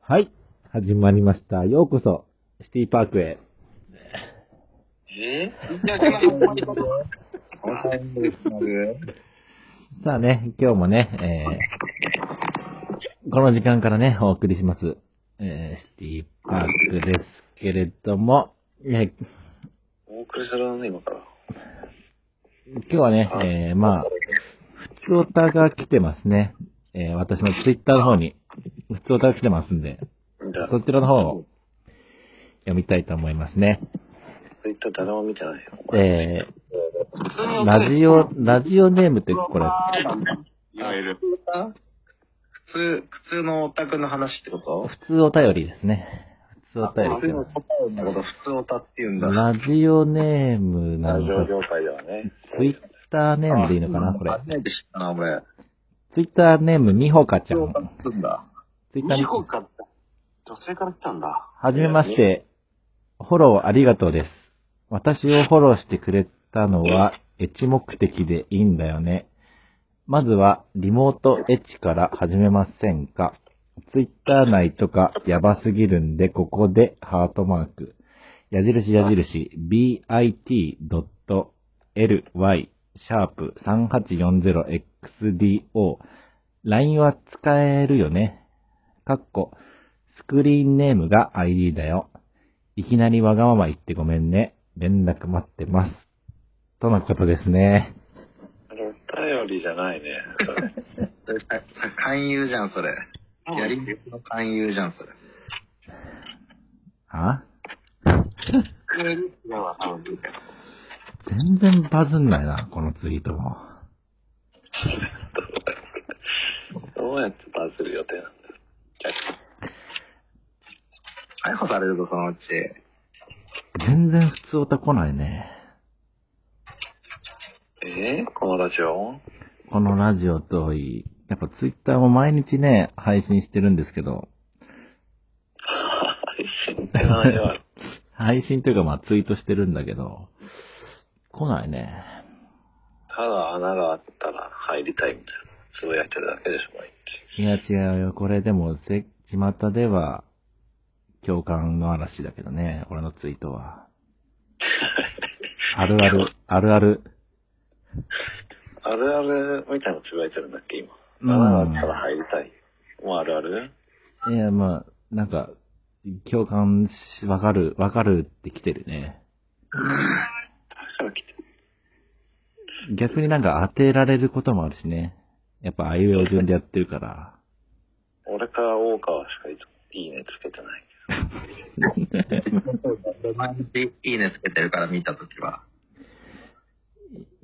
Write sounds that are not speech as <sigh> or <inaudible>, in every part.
はい。始まりました。ようこそ、シティパークへ。えさあね、今日もね、えー、この時間からね、お送りします。えー、シティパークですけれども、えーお送りするのね、今から。今日はね、えー、まあ、普通オタが来てますね。えー、私のツイッターの方に、普通オタが来てますんで、そちらの方を読みたいと思いますね。ツイッター誰も見てないよ。えー、ラジオ、ラジオネームってこれ、いわゆる。普通、普通のオタクの話ってこと？普通お便りですね。普通お便りです普通のオタクのこと普通オタって言うんだ。ラジオネームなラジオ業界ではね。ツイッターネームでいいのかなこれ。初めて知ったな、俺。ツイッターネームみほかちゃん普通オ。タって言うんだ。ツイッターミホかって、女性から来たんだ。はじめまし。て、フォローありがとうです。私をフォローしてくれたのは、エッチ目的でいいんだよね。まずは、リモートエッチから始めませんかツイッター内とかやばすぎるんで、ここでハートマーク。矢印矢印、bit.ly、シャープ 3840xdo。LINE は使えるよね。かっこ、スクリーンネームが ID だよ。いきなりわがまま言ってごめんね。連絡待ってます。とのことですね。お便りじゃないね。<laughs> 勧誘じゃん、それ。やり口の勧誘じゃん、それ。は <laughs> 全然バズんないな、このツイートも。どうやってバズる予定なんだよ。逮捕されるぞ、そのうち。全然普通オタ来ないね。えー、このラジオ？このラジオといい。やっぱツイッターも毎日ね、配信してるんですけど、配信って何は、<laughs> 配信というかまあツイートしてるんだけど、来ないね。ただ穴があったら入りたいみたいな。つぶやいてるだけでしょ、毎日。いや違うよ。これでも、せ、巷では、共感の嵐だけどね、俺のツイートは。<laughs> あるある、あるある。あるあるみたいなのつぶやいてるんだっけ、今。うん穴があったら入りたい。もうあるある？いや、まあ、なんか、共感し、わかる、わかるって来てるね。<laughs> 逆になんか当てられることもあるしね。やっぱあいうえお順でやってるから。俺か大川しかいいいねつけてないいいねつけてるから見たときは。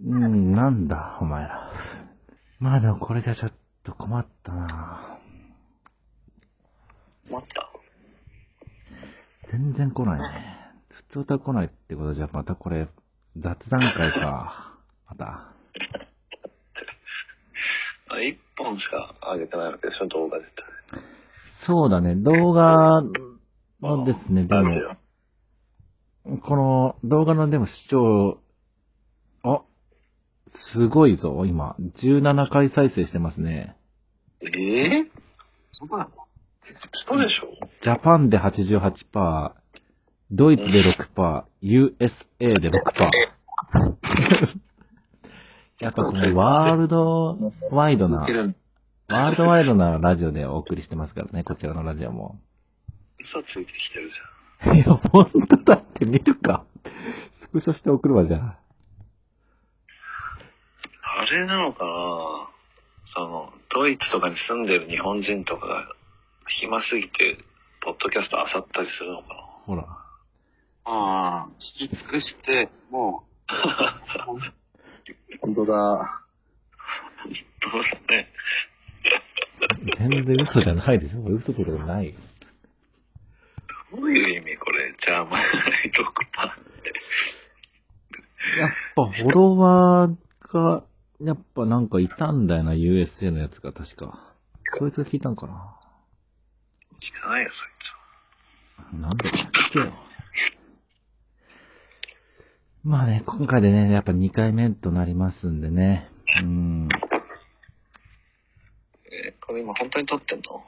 うん、なんだ、お前ら。まあでもこれじゃちょっと困ったな待った？全然来ないね。普通歌来ないってことじゃ、またこれ、雑談会か。また。<laughs> あ、一本しか上げてないわけでしょ、動画自体。そうだね、動画のですね、でも、この動画のでも視聴、あ、すごいぞ、今。17回再生してますね。オ。ええそうなのそうでしょジャパンで88%、ドイツで6%、USA で6%。<laughs> やっぱこのワールドワイドな <laughs> ワールドワイドなラジオでお送りしてますからね、こちらのラジオも。嘘ついてきてるじいや、ほんとだって見るか。スクショして送るわ、じゃあ。ゃん。あれなのかな？その、ドイツとかに住んでる日本人とかが暇すぎて、ポッドキャスト漁ったりするのかな？ほら。ああ、聞き尽くして、もう。本当だ。<laughs> 本当だね。全然嘘じゃないでしょ。嘘とかない。どういう意味これじゃあ、前6パーって。やっぱフォロワーが、やっぱなんかいたんだよな、USA のやつが確か。そいつが聞いたんかな。聞かないよ、そいなんで聞けよ。まあね、今回でね、やっぱ2回目となりますんでね。うん。つ。え、これ今本当に撮ってんの？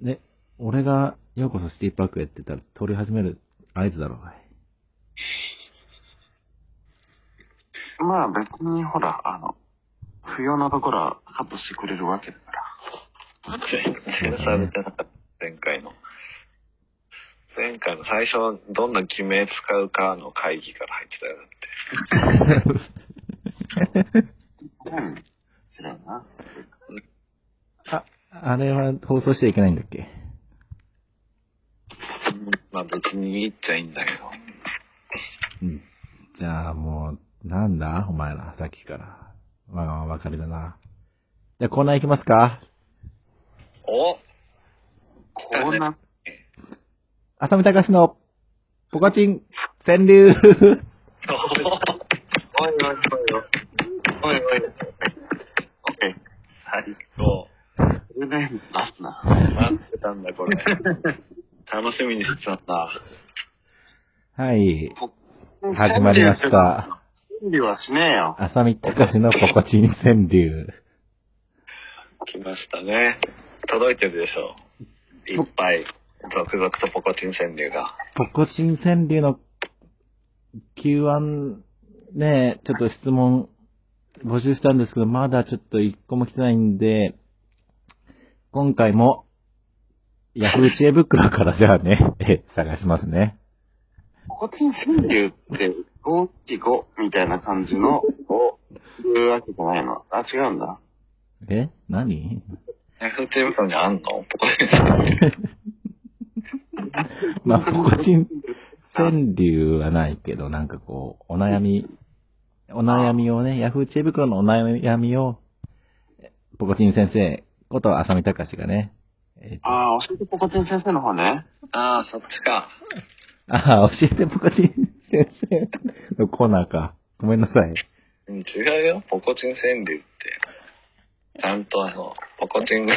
で、俺が、ようこそシティパークへって言ったら、撮り始める合図だろう。まあ別にほら、あの、不要なところはカットしてくれるわけだから。全然されてなかった、前回の。前回の最初、どんな偽名使うかの会議から入ってたよ、だって。<laughs> うん。知らんな。あ、あれは放送しちゃいけないんだっけ？うんまあ別にいいっちゃいいんだけど。うん。じゃあもう、なんだ？お前ら、さっきから。わがままばかりだな。じゃあコーナー行きますかお？こんな、浅見隆の、ポコチン、川柳 <laughs> おいおいおいおい。おいおい。オッケー。最高。それで出すな。待ってたんだ、これ。<laughs> 楽しみにしてたんだ。はい。始まりました。準備はしねえよ。浅見隆のポコチン川柳。来ましたね。届いてるでしょう。いっぱい、続々とポコチン川柳が。ポコチン川柳の Q1 ね、ちょっと質問募集したんですけど、まだちょっと一個も来てないんで、今回も、ヤフー知恵袋からじゃあね、え探しますね。ポコチン川柳って、五期五みたいな感じの、を、言うわけじゃないの。あ、違うんだ。え何？ヤフーテーブルにあんの？ポコチン。まあ、ポコチン川柳はないけど、なんかこう、お悩み、お悩みをね、ヤフー知恵袋のお悩みを、ポコチン先生こと浅見隆がね、えーああ、教えてポコチン先生の方ね。ああ、そっちか。ああ、教えてポコチン先生のコーナーか。ごめんなさい。うん違うよ。ポコチン川柳って。ちゃんとあの、ポコチンが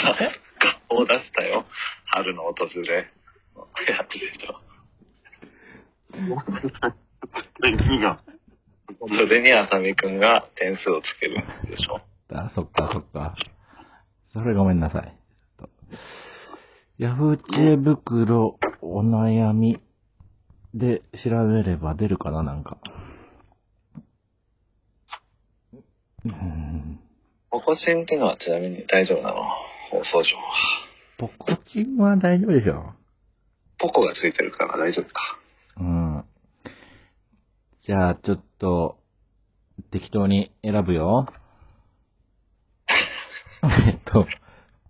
顔を出したよ。春の訪れ。やつでしょ。意味が。それに浅見くんが点数をつけるんでしょ。あ、そっか、そっか。それごめんなさい。ヤフー知恵袋お悩みで調べれば出るかな、なんか。うんポコチンってのはちなみに大丈夫なの？放送上は。ポコチンは大丈夫でしょ。ポコがついてるから大丈夫か。うん。じゃあ、ちょっと、適当に選ぶよ。<laughs> えっと、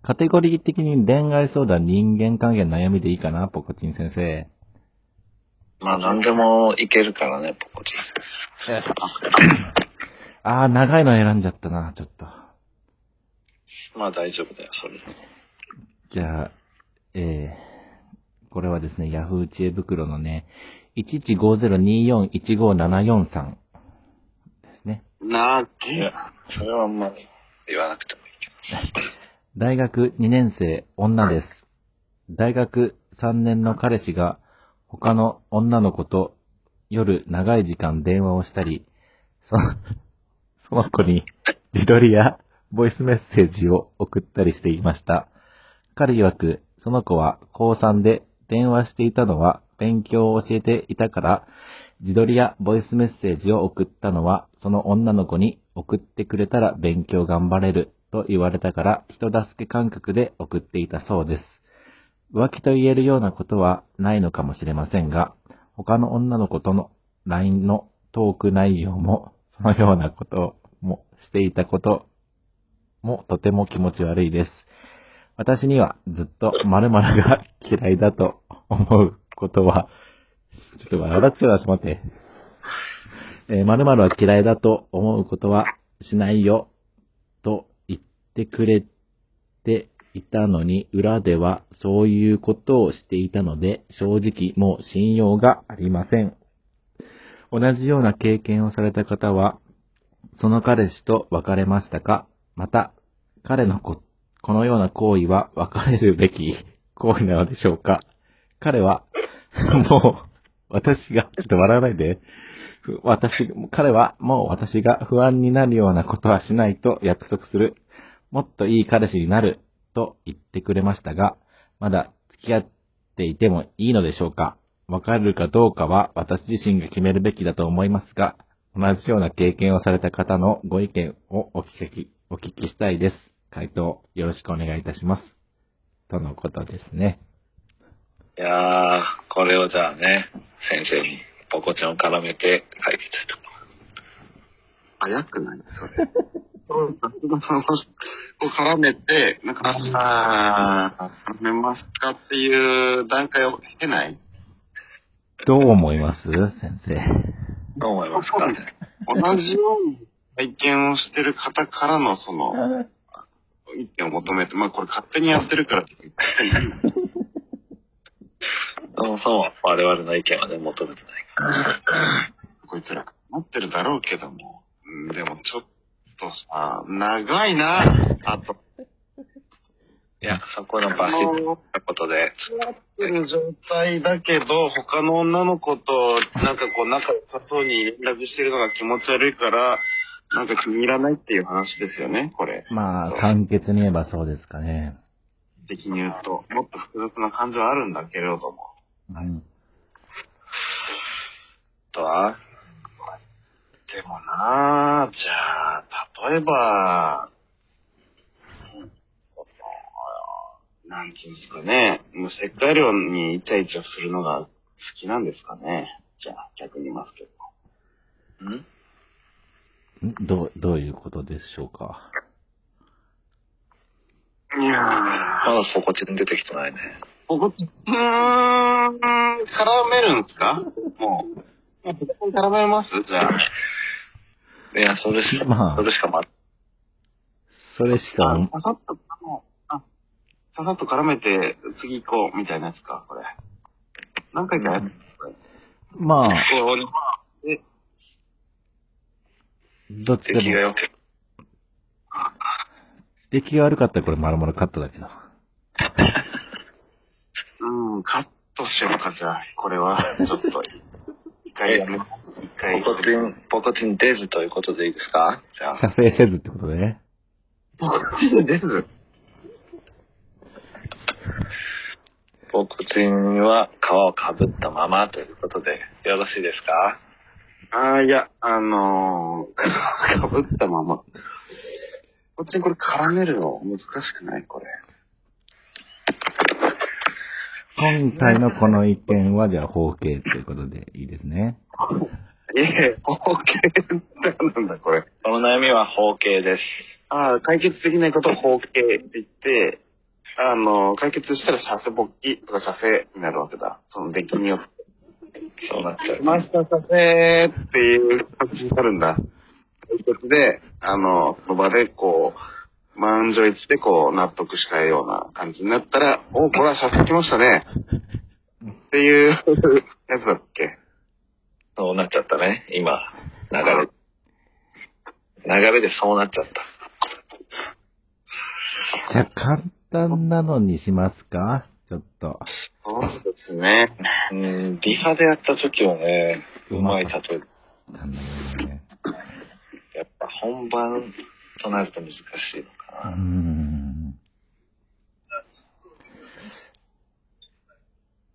カテゴリー的に恋愛相談、人間関係の悩みでいいかな、ポコチン先生。まあ何でもいけるからね、ポコチン先あー、長いの選んじゃったな、ちょっと。生。まあ大丈夫だよ、それで。じゃあ、えー、これはですね、ヤフー知恵袋のね、1150241574さんですね。なーいけや。、それはあんまり言わなくてもいいけ <laughs> 大学2年生女です。大学3年の彼氏が他の女の子と夜長い時間電話をしたり、その、<laughs> その子に自撮りやボイスメッセージを送ったりしていました。彼曰く、その子は高3で電話していたのは勉強を教えていたから、自撮りやボイスメッセージを送ったのは、その女の子に送ってくれたら勉強頑張れると言われたから、人助け感覚で送っていたそうです。浮気と言えるようなことはないのかもしれませんが、他の女の子との LINE のトーク内容も、そのようなこともしていたこともとても気持ち悪いです。私にはずっと〇〇が嫌いだと思うことは、ちょっと笑っちゃうな、ちょっと待って。えー、〇〇は嫌いだと思うことはしないよ、ってくれていたのに、裏ではそういうことをしていたので、正直もう信用がありません。同じような経験をされた方は、その彼氏と別れましたか？また、彼のこ、このような行為は別れるべき <laughs> 行為なのでしょうか？彼は、<laughs> もう、私が、ちょっと笑わないで、私、彼はもう私が不安になるようなことはしないと約束する。もっといい彼氏になると言ってくれましたが、まだ付き合っていてもいいのでしょうかわかるかどうかは私自身が決めるべきだと思いますが、同じような経験をされた方のご意見をお聞き、お聞きしたいです。回答よろしくお願いいたします。とのことですね。いやー、これをじゃあね、先生にポコちゃんを絡めて解決と。早くない？それ。を絡めて、なんか、ああ、絡めますかっていう段階を経ないどう思います？先生。どう思いますか？ね。同じように体験をしてる方からのその、意見を求めて、まあこれ勝手にやってるからって言っていいそもそも我々の意見はね、求めてないから。こいつら、待ってるだろうけども。うんでもちょっとさ、長いな、あと。いや、そこのバシッとことで、付き合ってる状態だけど、他の女の子と、なんかこう、仲良さそうに連絡してるのが気持ち悪いから、なんか気に入らないっていう話ですよね、これ。まあ、簡潔に言えばそうですかね。的に言うと。もっと複雑な感情はあるんだけれども。うん。とは、でもなあじゃあ、例えば、うんそうそう、なんていうんですかね。もう石灰量にイチャイチャするのが好きなんですかね。じゃあ、逆に言いますけど。ん？んどう、どういうことでしょうか？いやー、まだそこちに出てきてないね。ここ、うーん、絡めるんですか？もう。もうここに絡めます？じゃあ。いや、それしか、まあ。それしかま、それしか、ささっと、あ、ささっと絡めて、次行こう、みたいなやつか、これ。何回かやる。これ。まあ、え、どっちでも、出来が良け出来が悪かったらこれ丸々カットだけど。うん、カットしようか、じゃあ、これは、ちょっと、<laughs> 一回やめ、一回。ポコチン、ポコチン出ずということでいいですか？じゃあ。射精せずってことでね。ポコチンです。ポコチンは皮をかぶったままということで、よろしいですか？ああ、いや、あのー、<laughs> かぶったまま。こっちにこれ絡めるの？難しくない？これ。今回のこの意見は、じゃあ、法形ということでいいですね。いえ、包茎ってなんだこれ。この悩みは包茎です。ああ、解決できないことを包茎って言って、あの、解決したら射精勃起とか射精になるわけだ。その出来によって。そうなっちゃう。マスター射精っていう感じになるんだ。解決で、あの、その場でこう、満場一致でこう、納得したような感じになったら、お、これは射精きましたね。っていうやつだっけ？そうなっちゃったね、今、流れ。流れでそうなっちゃった。じゃあ、簡単なのにしますか？ちょっと。そうですね。うん、リハでやった時はね、うまい例え。ね。やっぱ本番となると難しいのかな。ん。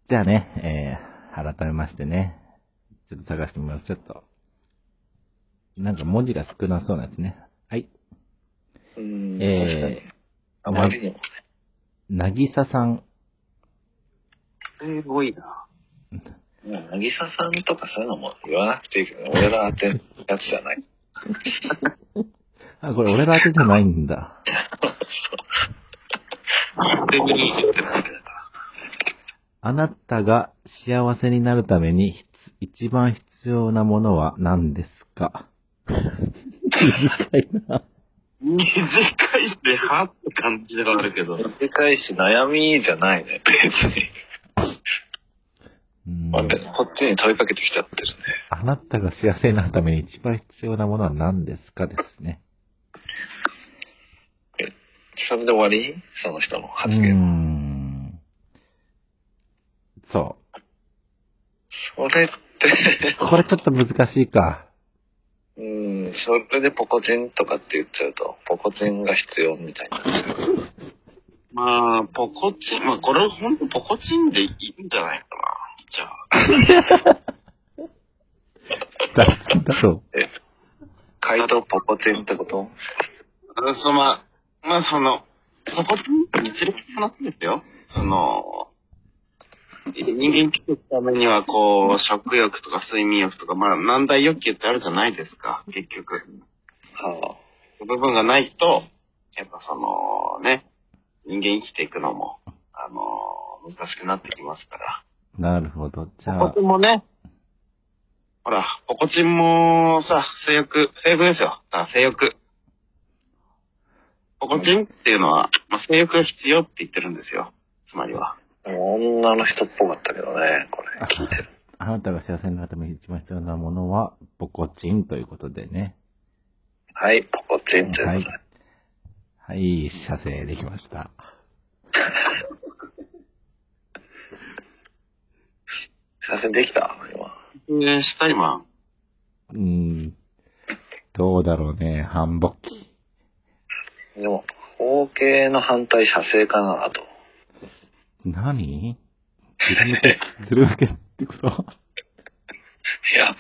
じゃあね、えー、改めましてね。ちょっと探してみます。ちょっと。なんか文字が少なそうなんですね。はい。うん、え確かに。あまりにもね。なぎささん。すごいな。うんなぎささんとかそういうのも言わなくていいけど、俺ら当てるやつじゃない。<laughs> あ、これ俺ら当てじゃないんだ。あなたが幸せになるために必一番必要なものは何ですか？短いな。短いし、はって感じではあるけど。短いし悩みじゃないね、別に。うんこっちに問いかけてきちゃってるね。あなたが幸せになるために一番必要なものは何ですかですね。え、それで終わり？その人のう発ー言。ん。そそれ。<laughs> これちょっと難しいか。うん、それでポコチンとかって言っちゃうと、ポコチンが必要みたいにな。<laughs> まあ、ポコチン、まあ、これほんとポコチンでいいんじゃないかな。じゃあ。<laughs> だ、だろ街道ポコチンってこと？うんそまあ、まあ、その、ポコチンって一連の話ですよ。その、人間生きていくためには、こう、食欲とか睡眠欲とか、まあ、難題欲求ってあるじゃないですか、結局。は部分がないと、やっぱその、ね、人間生きていくのも、あの、難しくなってきますから。う。なるほど。じゃあポコチ、ンもね、ほら、ポコチンもさ、性欲、性欲ですよ。だから性欲。ポコチンっていうのは、まあ、性欲が必要って言ってるんですよ。つまりは。あ。女の人っぽかったけどね、これ、聞いてる。あなたが幸せになるために一番必要なものは、ポコチンということでね。はい、ポコチンということで。はい、射精できました。<laughs> 写真できた？今。えー、した今。うーん。どうだろうね、繁忙期。でも、包茎の反対射精かなと。何？ずる向け、ずる向けってこといや、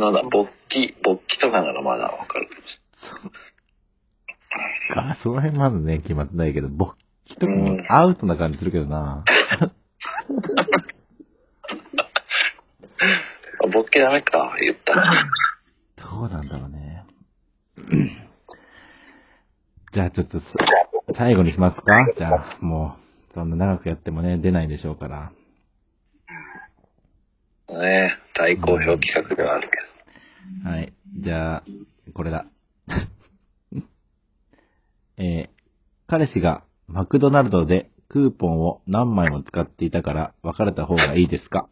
なんだ、勃起、勃起とかならまだわかるけど。か、その辺まずね、決まってないけど、勃起とかもアウトな感じするけどな。あ <laughs> 勃起ダメか、言ったら。どうなんだろうね。じゃあちょっとさ、最後にしますか？じゃあ、もう、そんな長くやってもね、出ないでしょうから。ね大好評企画ではあるけはい。じゃあ、これだ。<laughs> えー彼氏がマクドナルドでクーポンを何枚も使っていたから別れた方がいいですか？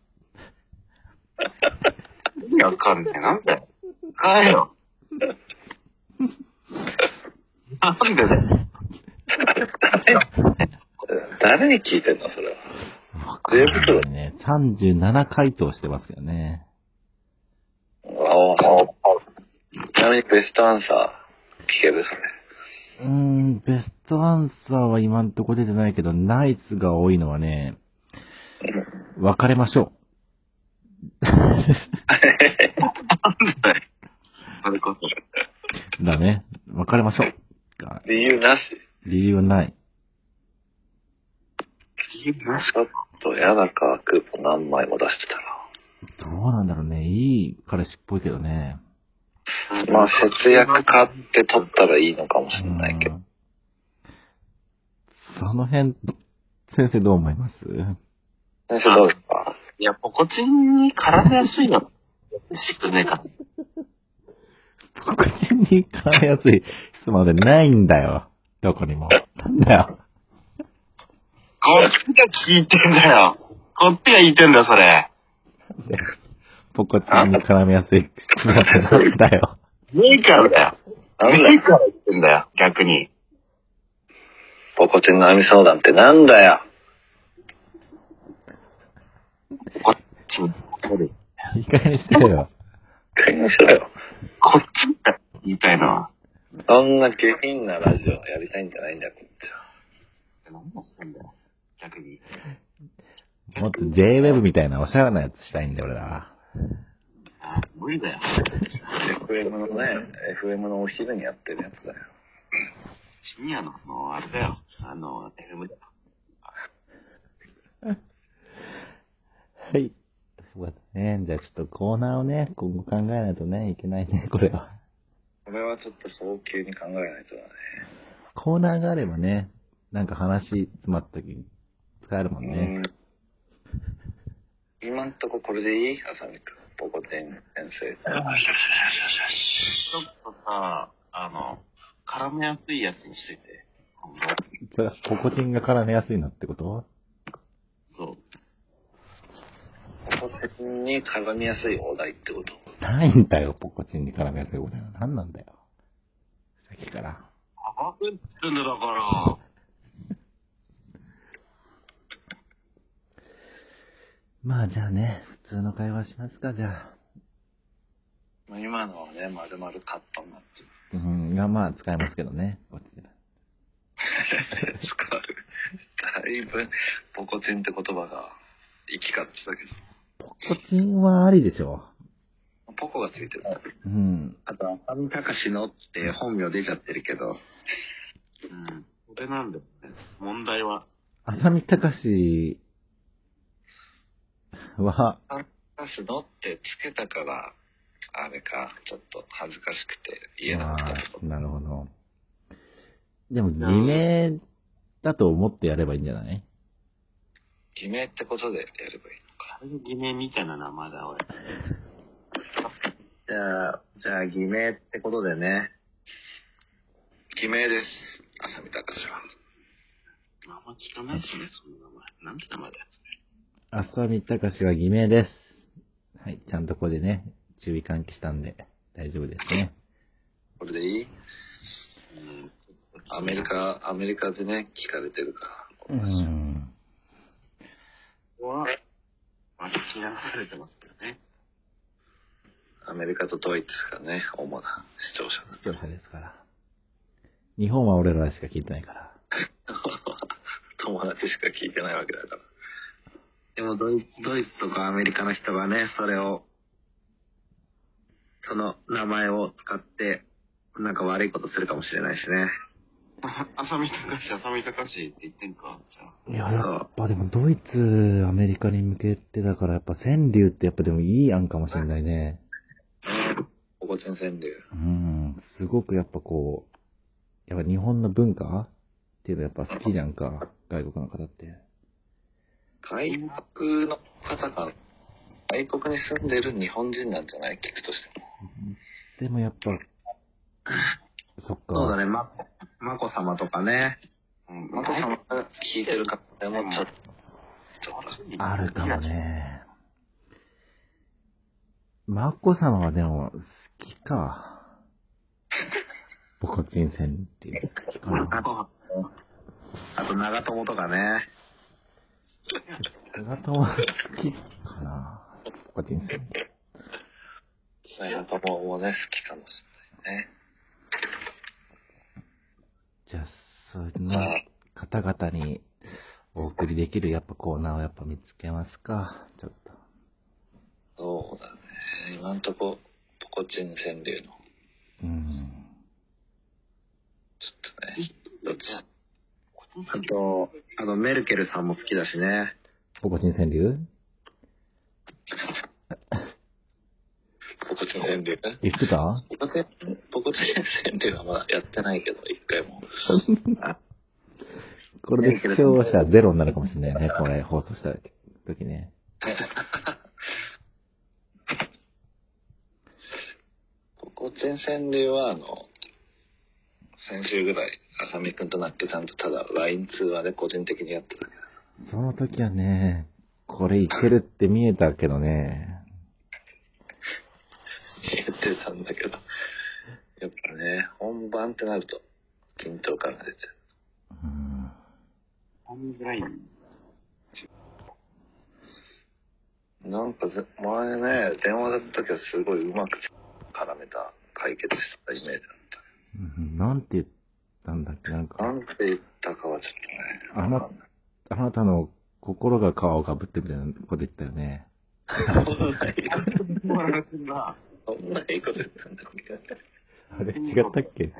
<laughs> 意味わかんねえ。なんだよ。かよ。<laughs> なんでだよ。ど。誰に聞いてんの、それは？わかんないね。37回答してますよね。ああ。ちなみにベストアンサー聞けるそれ。うーん、ベストアンサーは今んとこ出てないけど、ナイスが多いのはね、別れましょなんで？だよ。それこそ。う。だね。別れましょう。が理由なし。理由はない。ちょっと嫌だか、クーポン何枚も出してたら。どうなんだろうね。いい彼氏っぽいけどね。まあ、節約買って取ったらいいのかもしれないけど。うんその辺、先生どう思います？先生どうですか？いや、ポコチンに絡めやすいの。しくねえか。<laughs> ポコチンに絡めやすい質問でないんだよ。どこにも。なんだよ。こっちが聞いてんだよ。こっちが言ってんだよ、それ。でポコチンに絡めやすい質問ってなんだよ。ねえからだよ。なんだねえから言ってんだよ、逆に。ポコチンの網相談ってなんだよ。こっちに、これいい加減にしてよ。加減にしろよ。こっちだ、言いたいのは。そんな下品なラジオやりたいんじゃないんだよ、こっちは。何をしてんだよ、逆に。もっと J-Web みたいなおしゃれなやつしたいんだよ、俺らは。あ無理だよ。FM のね、FM のお昼にやってるやつだよ。深夜の、もうあれだよ。あの、FM だよ。はい。そうだね。じゃあちょっとコーナーをね、今後考えないとね、いけないね、<laughs> これは。これはちょっと早急に考えないとだね。コーナーがあればね、なんか話詰まった時に使えるもんね。うん今んとここれでいい？あさみくん。ポコチン先生。ちょっとさ、あの、絡めやすいやつにしといて。今後それはポコチンが絡めやすいのってこと？そう。ポコチンに絡みやすいお題ってこと？ないんだよ、ポコチンに絡めやすいことは。何なんだよ。さっきから。あぶってんだだから。まあじゃあね、普通の会話しますか、じゃあ。まあ今のはね、まるまるカットになってる。うん、がまあ使えますけどね、こっちで。<laughs> 使う。いぶ、ポコチンって言葉が行き交ってたけポコチンはありでしょ。ど、ポコがついてる。うん。あと、浅見隆のって本名出ちゃってるけど。うん。これなんだよね。問題は。浅見隆は、出すのってつけたから、あれか、ちょっと恥ずかしくて言えなかったなるほど。でも、偽名だと思ってやればいいんじゃない？偽名ってことでやればいいのか。偽名みたいな名前だ、俺。<laughs> じゃあ、じゃあ、偽名ってことでね。偽名です。浅見隆は。あんま聞かないしね、そんな名前。なんて名前だよ、浅見隆は偽名です。はい、ちゃんとここでね、注意喚起したんで、大丈夫ですね。これでいい？うん。アメリカ、アメリカでね、聞かれてるから。うん。は、まあ、聞き流されてますけどね。アメリカとドイツがね、主な視聴者視聴者ですから。日本は俺らしか聞いてないから。<laughs> 友達しか聞いてないわけだから。でもドイ、ドイツとかアメリカの人がね、それを、その名前を使って、なんか悪いことするかもしれないしね。あ、浅見隆浅見隆って言ってんかじゃあ。いや、やっぱでもドイツ、アメリカに向けてだから、やっぱ川柳ってやっぱでもいい案かもしれないね。ポコチン川柳。うん。すごくやっぱこう、やっぱ日本の文化っていうのやっぱ好きじゃんか、外国の方って。外国の方が、外国に住んでる日本人なんじゃない？聞くとしても。でもやっぱ、そっか。そうだね、ま、まこ様とかね。うんマコさんが聞いてる方でもちょっと、ちょっと、あるかもね。マコ様はでも、好きか。ポコチン戦っていう。好きかな。あと、あと長友とかね。長友は好きかな。ポコチン戦。長友もね、好きかもしれないね。じゃあ、そういうの方々にお送りできるやっぱコーナーをやっぱ見つけますか。ちょっと。そうだね。今んとこ、ポコチン川柳の、うん。ちょっとね、どっち、あと、あの、メルケルさんも好きだしね。ポコチン川柳？ポコチン川柳？言ってた？ポコチン、ポコチン川柳はまだやってないけど、一回も。<laughs> これで視聴者ゼロになるかもしれないね。これ放送した時ね。<laughs> ポコチン川柳は、あの、先週ぐらい、浅見くんとナッケさんとただ LINE 通話で個人的にやってたけど、その時はね、これいけるって見えたけどね。<laughs> 言ってたんだけど、やっぱね、本番ってなると、緊張感が出ちゃう。うん。ホームズライン。なんかぜ、前ね、電話だった時はすごいうまく絡めた解決したイメージだっうんなんて言ったんだっけなんた。かな、んて言ったかはちょっとね。あなあなたの心が皮をかぶってみたいなこと言ったよね。そんないいいいこと言ったんだっけ？あれ違ったっけ？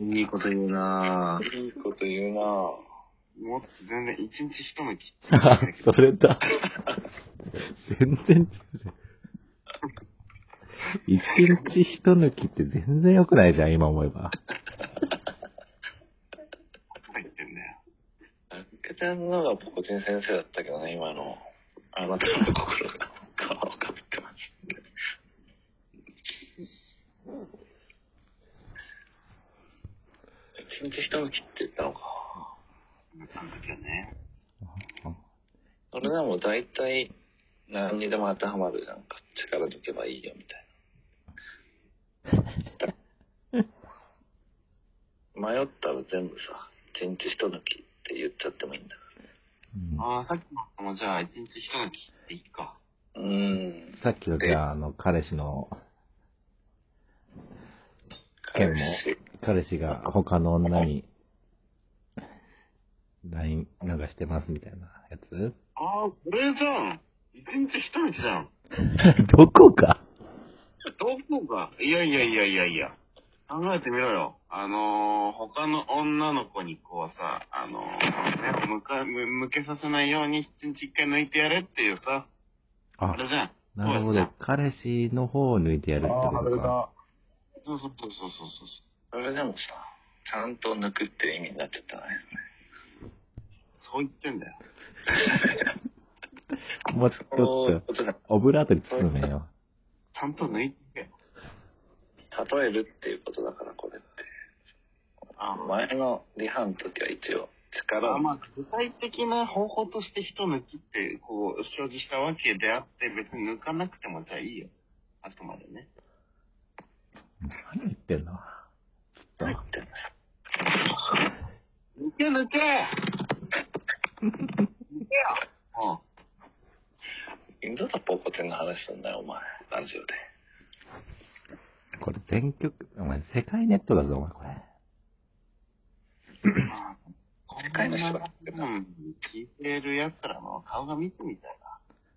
いいこと言うないいこと言うなぁ。もっと全然一日一抜き。あ、それだ。全然違う。<laughs> 一日一抜きって全然良くないじゃん、今思えば。とか言ってんだよ。あっけちゃんのがポコチン先生だったけどね、今の。あなたの心が皮をかぶってます。一日一抜きって言ったのか。あの時はね。それでも大体何にでも当てはまるじゃんか。力抜けばいいよみたいな。<laughs> 迷ったら全部さ、一日一抜きって言っちゃってもいいんだかうんああ、さっきのもじゃあ一日一抜きっていいか。ら。うーん。さっきのじゃあ、あの、彼氏の件も、彼氏が他の女に LINE 流してますみたいなやつ？ああ、それじゃん。一日一日じゃん。<laughs> どこかどこが？いやいやいやいやいや。考えてみろよ。あのー、他の女の子にこうさ、あのー、ね、向か、向向けさせないように一日一回抜いてやれっていうさ、ああ、れじゃん。なるほど。彼氏の方を抜いてやるってことか。そうそうそうそうそうそう。それでもさ、ちゃんと抜くって意味になっちゃったね。そう言ってんだよ。<laughs> もうちょっとオブラートに包めよ。ちゃんと抜いてけよ。例えるっていうことだから、これって。あ前のリハの時は一応、力を、あまあ、具体的な方法として人抜きって、こう、表示したわけであって、別に抜かなくてもじゃあいいよ。あくまでね。何言ってんの？入ってます。抜け抜け抜けよ <laughs> うん。インドとポコチンの話すんだよ、お前。ラジオで。これ全曲、お前世界ネットだぞ、お前これ。世界の人が、うん、聞いてる奴らの顔が見てみたい。